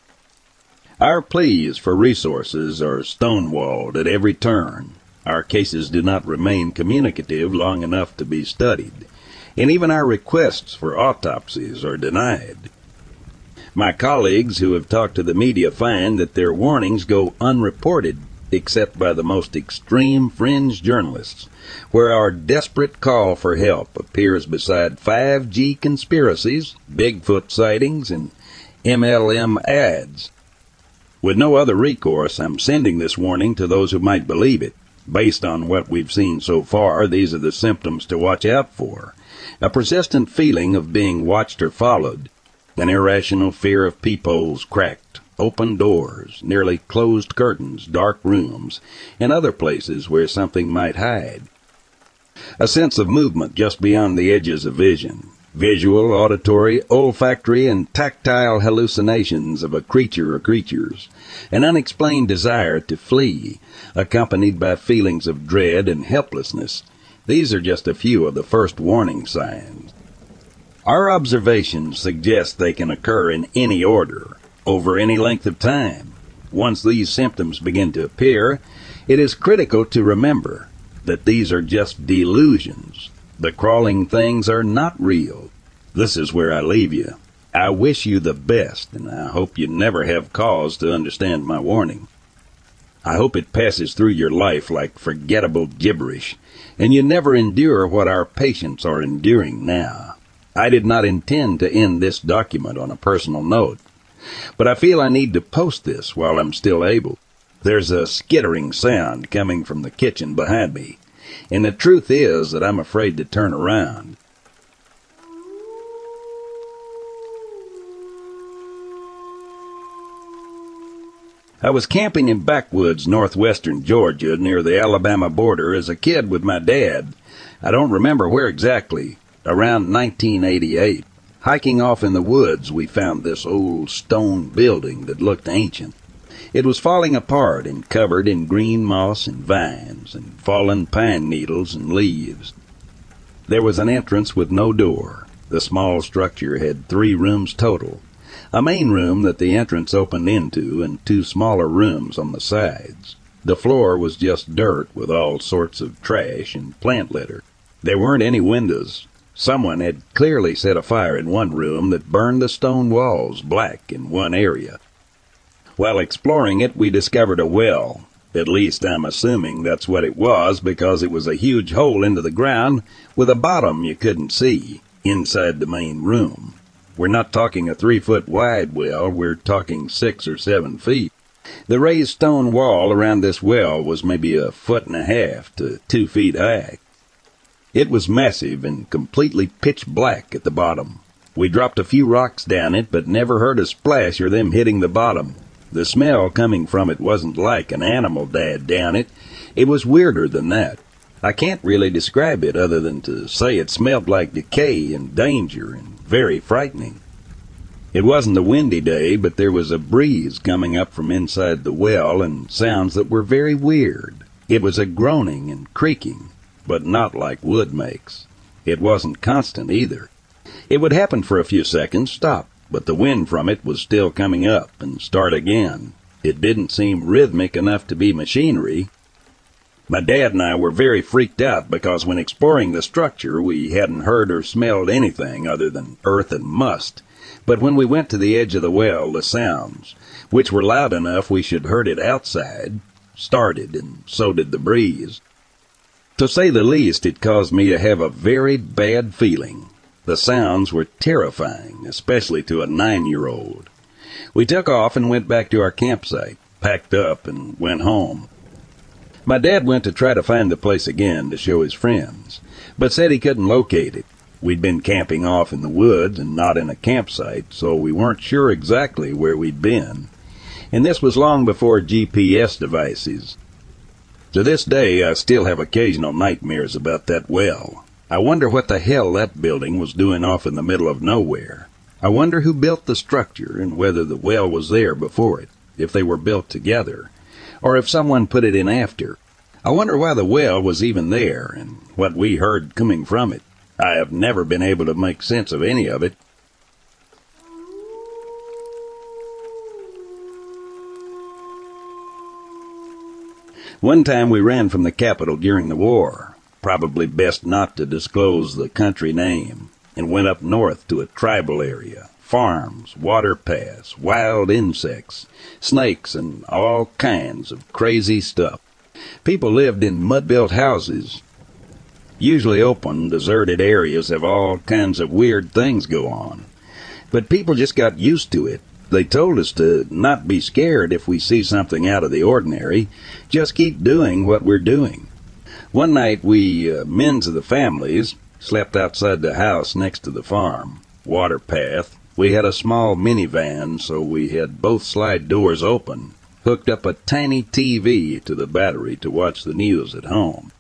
Our pleas for resources are stonewalled at every turn. Our cases do not remain communicative long enough to be studied, and even our requests for autopsies are denied. My colleagues who have talked to the media find that their warnings go unreported except by the most extreme fringe journalists, where our desperate call for help appears beside 5G conspiracies, Bigfoot sightings, and MLM ads. With no other recourse, I'm sending this warning to those who might believe it. Based on what we've seen so far, these are the symptoms to watch out for. A persistent feeling of being watched or followed, an irrational fear of peepholes cracked, open doors, nearly closed curtains, dark rooms, and other places where something might hide. A sense of movement just beyond the edges of vision. Visual, auditory, olfactory, and tactile hallucinations of a creature or creatures. An unexplained desire to flee, accompanied by feelings of dread and helplessness. These are just a few of the first warning signs. Our observations suggest they can occur in any order, over any length of time. Once these symptoms begin to appear, it is critical to remember that these are just delusions. The crawling things are not real. This is where I leave you. I wish you the best, and I hope you never have cause to understand my warning. I hope it passes through your life like forgettable gibberish, and you never endure what our patients are enduring now. I did not intend to end this document on a personal note, but I feel I need to post this while I'm still able. There's a skittering sound coming from the kitchen behind me, and the truth is that I'm afraid to turn around. I was camping in backwoods northwestern Georgia near the Alabama border as a kid with my dad. I don't remember where exactly, around 1988. Hiking off in the woods, we found this old stone building that looked ancient. It was falling apart and covered in green moss and vines and fallen pine needles and leaves. There was an entrance with no door. The small structure had three rooms total, a main room that the entrance opened into, and two smaller rooms on the sides. The floor was just dirt with all sorts of trash and plant litter. There weren't any windows. Someone had clearly set a fire in one room that burned the stone walls black in one area. While exploring it, we discovered a well. At least I'm assuming that's what it was because it was a huge hole into the ground with a bottom you couldn't see inside the main room. We're not talking a three foot wide well, we're talking six or seven feet. The raised stone wall around this well was maybe a foot and a half to two feet high. It was massive and completely pitch black at the bottom. We dropped a few rocks down it, but never heard a splash or them hitting the bottom. The smell coming from it wasn't like an animal died down it. It was weirder than that. I can't really describe it other than to say it smelled like decay and danger and very frightening. It wasn't a windy day, but there was a breeze coming up from inside the well and sounds that were very weird. It was a groaning and creaking, but not like wood makes. It wasn't constant either. It would happen for a few seconds, stop, but the wind from it was still coming up and start again. It didn't seem rhythmic enough to be machinery, my dad and I were very freaked out because when exploring the structure, we hadn't heard or smelled anything other than earth and must. But when we went to the edge of the well, the sounds, which were loud enough we should heard it outside, started, and so did the breeze. To say the least, it caused me to have a very bad feeling. The sounds were terrifying, especially to a nine-year-old. We took off and went back to our campsite, packed up, and went home. My dad went to try to find the place again to show his friends, but said he couldn't locate it. We'd been camping off in the woods and not in a campsite, so we weren't sure exactly where we'd been. And this was long before GPS devices. To this day, I still have occasional nightmares about that well. I wonder what the hell that building was doing off in the middle of nowhere. I wonder who built the structure and whether the well was there before it, if they were built together, or if someone put it in after. I wonder why the well was even there and what we heard coming from it. I have never been able to make sense of any of it. One time we ran from the capital during the war, probably best not to disclose the country name, and went up north to a tribal area farms, water paths, wild insects, snakes, and all kinds of crazy stuff. People lived in mud-built houses. Usually open, deserted areas have all kinds of weird things go on. But people just got used to it. They told us to not be scared if we see something out of the ordinary. Just keep doing what we're doing. One night we, uh, men's of the families, slept outside the house next to the farm, water path, we had a small minivan, so we had both slide doors open, hooked up a tiny TV to the battery to watch the news at home.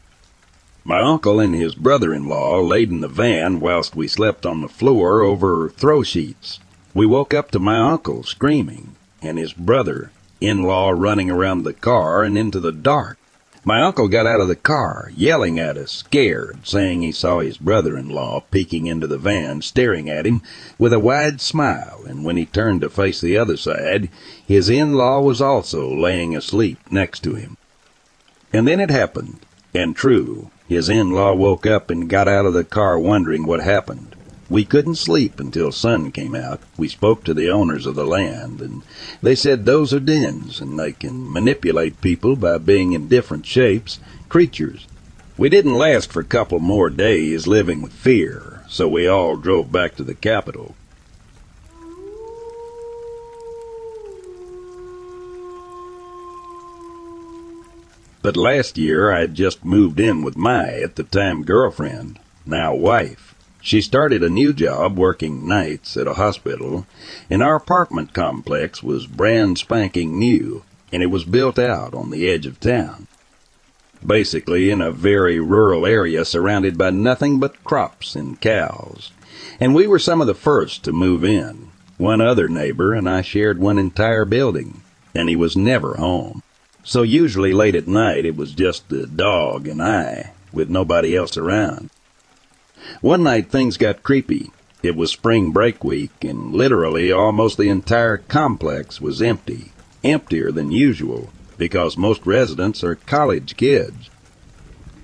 My uncle and his brother-in-law laid in the van whilst we slept on the floor over throw sheets. We woke up to my uncle screaming, and his brother-in-law running around the car and into the dark. My uncle got out of the car, yelling at us, scared, saying he saw his brother-in-law peeking into the van, staring at him with a wide smile, and when he turned to face the other side, his in-law was also laying asleep next to him. And then it happened, and true, his in-law woke up and got out of the car wondering what happened. We couldn't sleep until sun came out. We spoke to the owners of the land, and they said those are jinns, and they can manipulate people by being in different shapes, creatures. We didn't last for a couple more days living with fear. so we all drove back to the capital. But last year I had just moved in with my, at the time, girlfriend, now wife. She started a new job working nights at a hospital, and our apartment complex was brand spanking new, and it was built out on the edge of town. Basically in a very rural area surrounded by nothing but crops and cows. And we were some of the first to move in. One other neighbor and I shared one entire building, and he was never home. So usually late at night it was just the dog and I, with nobody else around. One night things got creepy. It was spring break week, and literally almost the entire complex was empty. Emptier than usual, because most residents are college kids.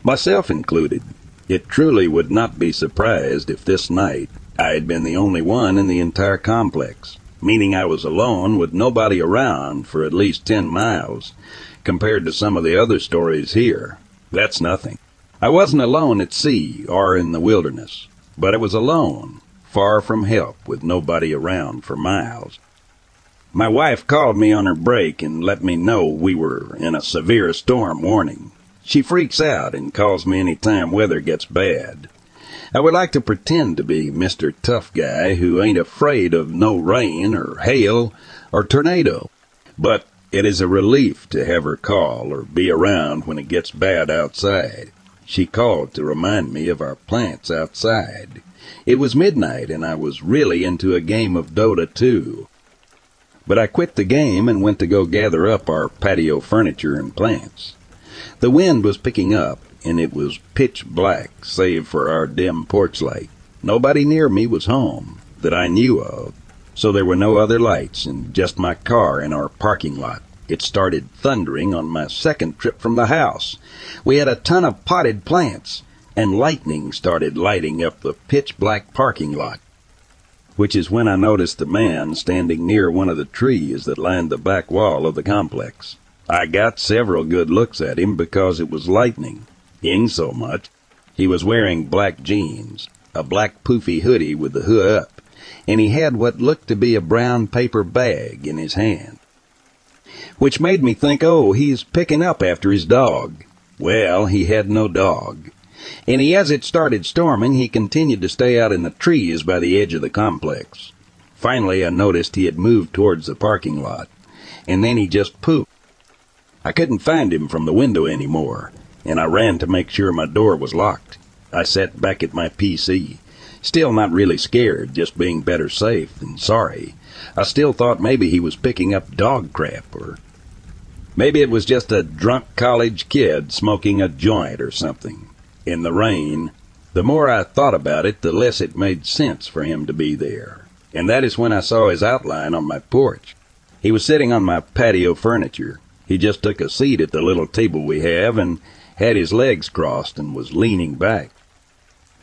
Myself included. It truly would not be surprised if this night I had been the only one in the entire complex, meaning I was alone with nobody around for at least ten miles, compared to some of the other stories here. That's nothing. I wasn't alone at sea or in the wilderness, but I was alone, far from help with nobody around for miles. My wife called me on her break and let me know we were in a severe storm warning. She freaks out and calls me any time weather gets bad. I would like to pretend to be Mr. Tough Guy who ain't afraid of no rain or hail or tornado, but it is a relief to have her call or be around when it gets bad outside. She called to remind me of our plants outside. It was midnight and I was really into a game of Dota 2. But I quit the game and went to go gather up our patio furniture and plants. The wind was picking up and it was pitch black save for our dim porch light. Nobody near me was home that I knew of, so there were no other lights and just my car in our parking lot. It started thundering on my second trip from the house. We had a ton of potted plants, and lightning started lighting up the pitch black parking lot. Which is when I noticed a man standing near one of the trees that lined the back wall of the complex. I got several good looks at him because it was lightning. In so much, he was wearing black jeans, a black poofy hoodie with the hood up, and he had what looked to be a brown paper bag in his hand which made me think, oh, he's picking up after his dog. Well, he had no dog. And he, as it started storming, he continued to stay out in the trees by the edge of the complex. Finally, I noticed he had moved towards the parking lot, and then he just pooped. I couldn't find him from the window anymore, and I ran to make sure my door was locked. I sat back at my PC, still not really scared, just being better safe than sorry. I still thought maybe he was picking up dog crap, or maybe it was just a drunk college kid smoking a joint or something. In the rain, the more I thought about it, the less it made sense for him to be there. And that is when I saw his outline on my porch. He was sitting on my patio furniture. He just took a seat at the little table we have and had his legs crossed and was leaning back.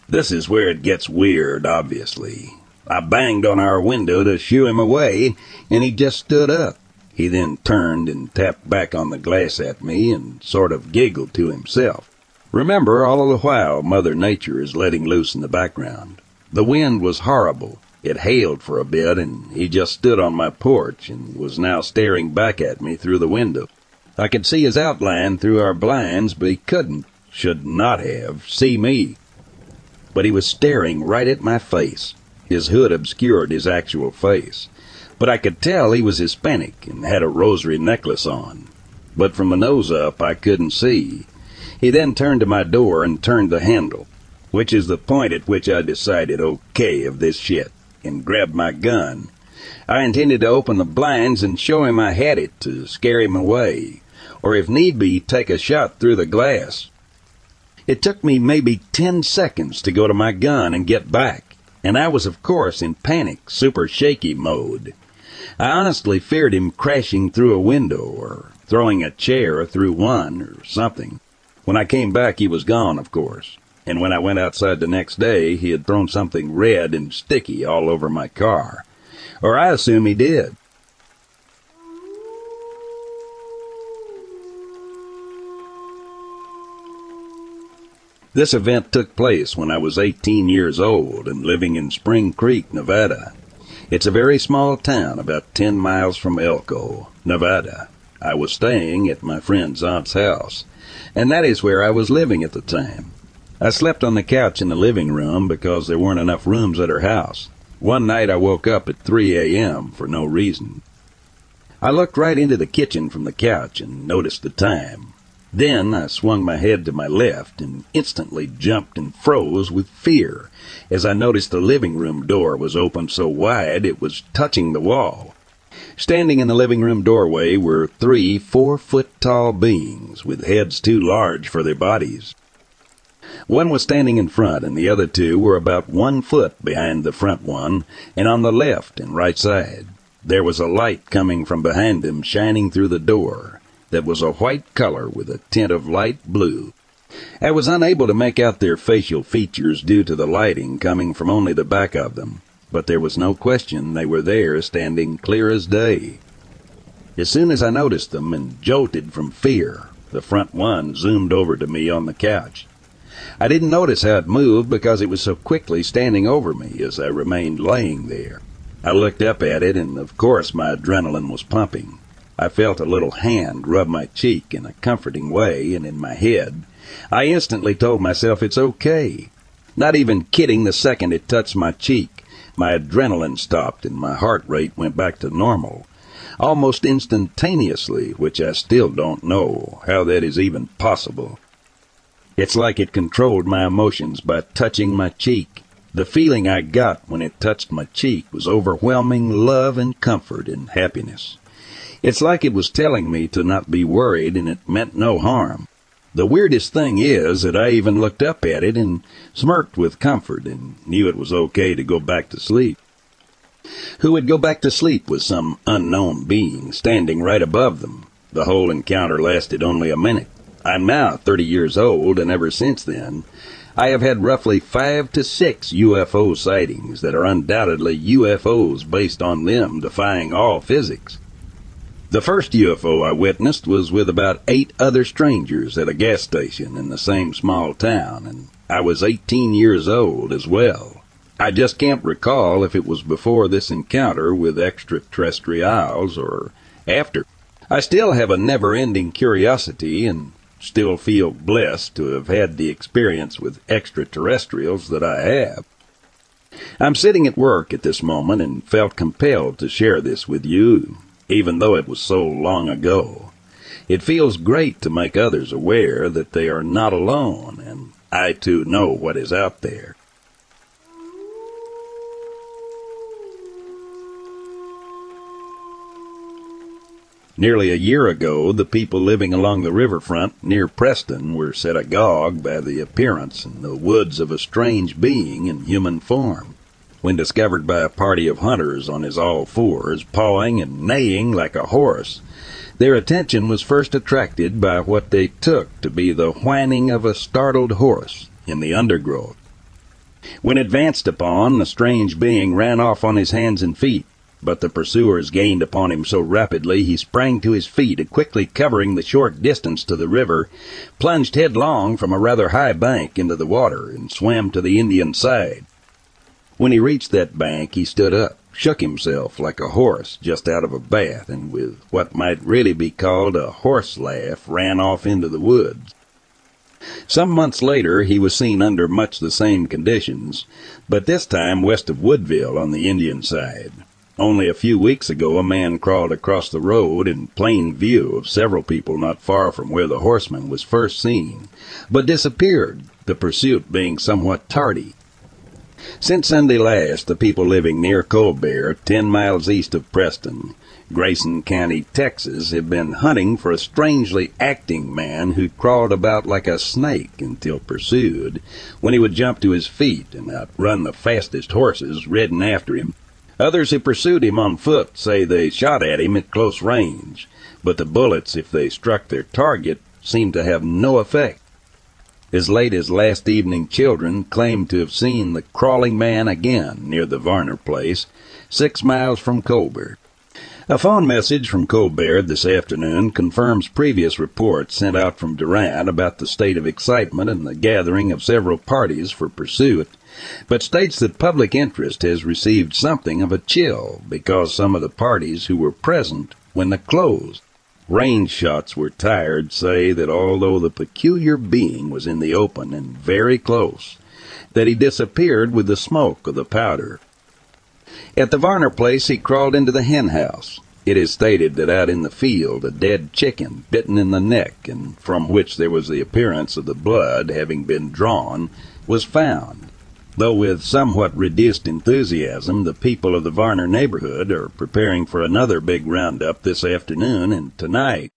This is where it gets weird, obviously. I banged on our window to shoo him away, and he just stood up. He then turned and tapped back on the glass at me and sort of giggled to himself. Remember, all the while, Mother Nature is letting loose in the background. The wind was horrible. It hailed for a bit, and he just stood on my porch and was now staring back at me through the window. I could see his outline through our blinds, but he couldn't, should not have, see me. But he was staring right at my face. His hood obscured his actual face, but I could tell he was Hispanic and had a rosary necklace on. But from the nose up, I couldn't see. He then turned to my door and turned the handle, which is the point at which I decided okay of this shit, and grabbed my gun. I intended to open the blinds and show him I had it to scare him away, or if need be, take a shot through the glass. It took me maybe ten seconds to go to my gun and get back and I was, of course, in panic, super shaky mode. I honestly feared him crashing through a window or throwing a chair through one or something. When I came back, he was gone, of course. And when I went outside the next day, he had thrown something red and sticky all over my car. Or I assume he did. This event took place when I was 18 years old and living in Spring Creek, Nevada. It's a very small town about 10 miles from Elko, Nevada. I was staying at my friend's aunt's house, and that is where I was living at the time. I slept on the couch in the living room because there weren't enough rooms at her house. One night I woke up at 3 a.m. for no reason. I looked right into the kitchen from the couch and noticed the time. Then I swung my head to my left and instantly jumped and froze with fear as I noticed the living room door was open so wide it was touching the wall. Standing in the living room doorway were three four foot tall beings with heads too large for their bodies. One was standing in front, and the other two were about one foot behind the front one, and on the left and right side. There was a light coming from behind them, shining through the door, that was a white color with a tint of light blue. I was unable to make out their facial features due to the lighting coming from only the back of them, but there was no question they were there, standing clear as day. As soon as I noticed them and jolted from fear, the front one zoomed over to me on the couch. I didn't notice how it moved because it was so quickly standing over me as I remained laying there. I looked up at it, and of course my adrenaline was pumping. I felt a little hand rub my cheek in a comforting way, and in my head, I instantly told myself it's okay. Not even kidding the second it touched my cheek, my adrenaline stopped and my heart rate went back to normal. Almost instantaneously, which I still don't know how that is even possible. It's like it controlled my emotions by touching my cheek. The feeling I got when it touched my cheek was overwhelming love and comfort and happiness. It's like it was telling me to not be worried and it meant no harm. The weirdest thing is that I even looked up at it and smirked with comfort and knew it was okay to go back to sleep. Who would go back to sleep with some unknown being standing right above them? The whole encounter lasted only a minute. I'm now 30 years old, and ever since then, I have had roughly five to six UFO sightings that are undoubtedly UFOs based on them defying all physics. The first UFO I witnessed was with about eight other strangers at a gas station in the same small town, and I was 18 years old as well. I just can't recall if it was before this encounter with extraterrestrials or after. I still have a never ending curiosity and still feel blessed to have had the experience with extraterrestrials that I have. I'm sitting at work at this moment and felt compelled to share this with you, even though it was so long ago. It feels great to make others aware that they are not alone, and I too know what is out there. Nearly a year ago, the people living along the riverfront near Preston were set agog by the appearance in the woods of a strange being in human form. When discovered by a party of hunters on his all fours, pawing and neighing like a horse, their attention was first attracted by what they took to be the whining of a startled horse in the undergrowth. When advanced upon, the strange being ran off on his hands and feet, but the pursuers gained upon him so rapidly he sprang to his feet and quickly covering the short distance to the river, plunged headlong from a rather high bank into the water and swam to the Indian side. When he reached that bank, he stood up, shook himself like a horse just out of a bath, and with what might really be called a horse laugh, ran off into the woods. Some months later, he was seen under much the same conditions, but this time west of Woodville on the Indian side. Only a few weeks ago, a man crawled across the road in plain view of several people not far from where the horseman was first seen, but disappeared, the pursuit being somewhat tardy. Since Sunday last, the people living near Colbert, ten miles east of Preston, Grayson County, Texas, have been hunting for a strangely acting man who crawled about like a snake until pursued, when he would jump to his feet and outrun the fastest horses ridden after him. Others who pursued him on foot say they shot at him at close range, but the bullets, if they struck their target, seemed to have no effect. As late as last evening, children claimed to have seen the crawling man again near the Varner place, six miles from Colbert. A phone message from Colbert this afternoon confirms previous reports sent out from Durant about the state of excitement and the gathering of several parties for pursuit, but states that public interest has received something of a chill because some of the parties who were present when the closed range shots were tired say that although the peculiar being was in the open and very close, that he disappeared with the smoke of the powder. At the Varner place, he crawled into the hen house. It is stated that out in the field a dead chicken, bitten in the neck, and from which there was the appearance of the blood having been drawn, was found. Though with somewhat reduced enthusiasm, the people of the Varner neighborhood are preparing for another big roundup this afternoon and tonight.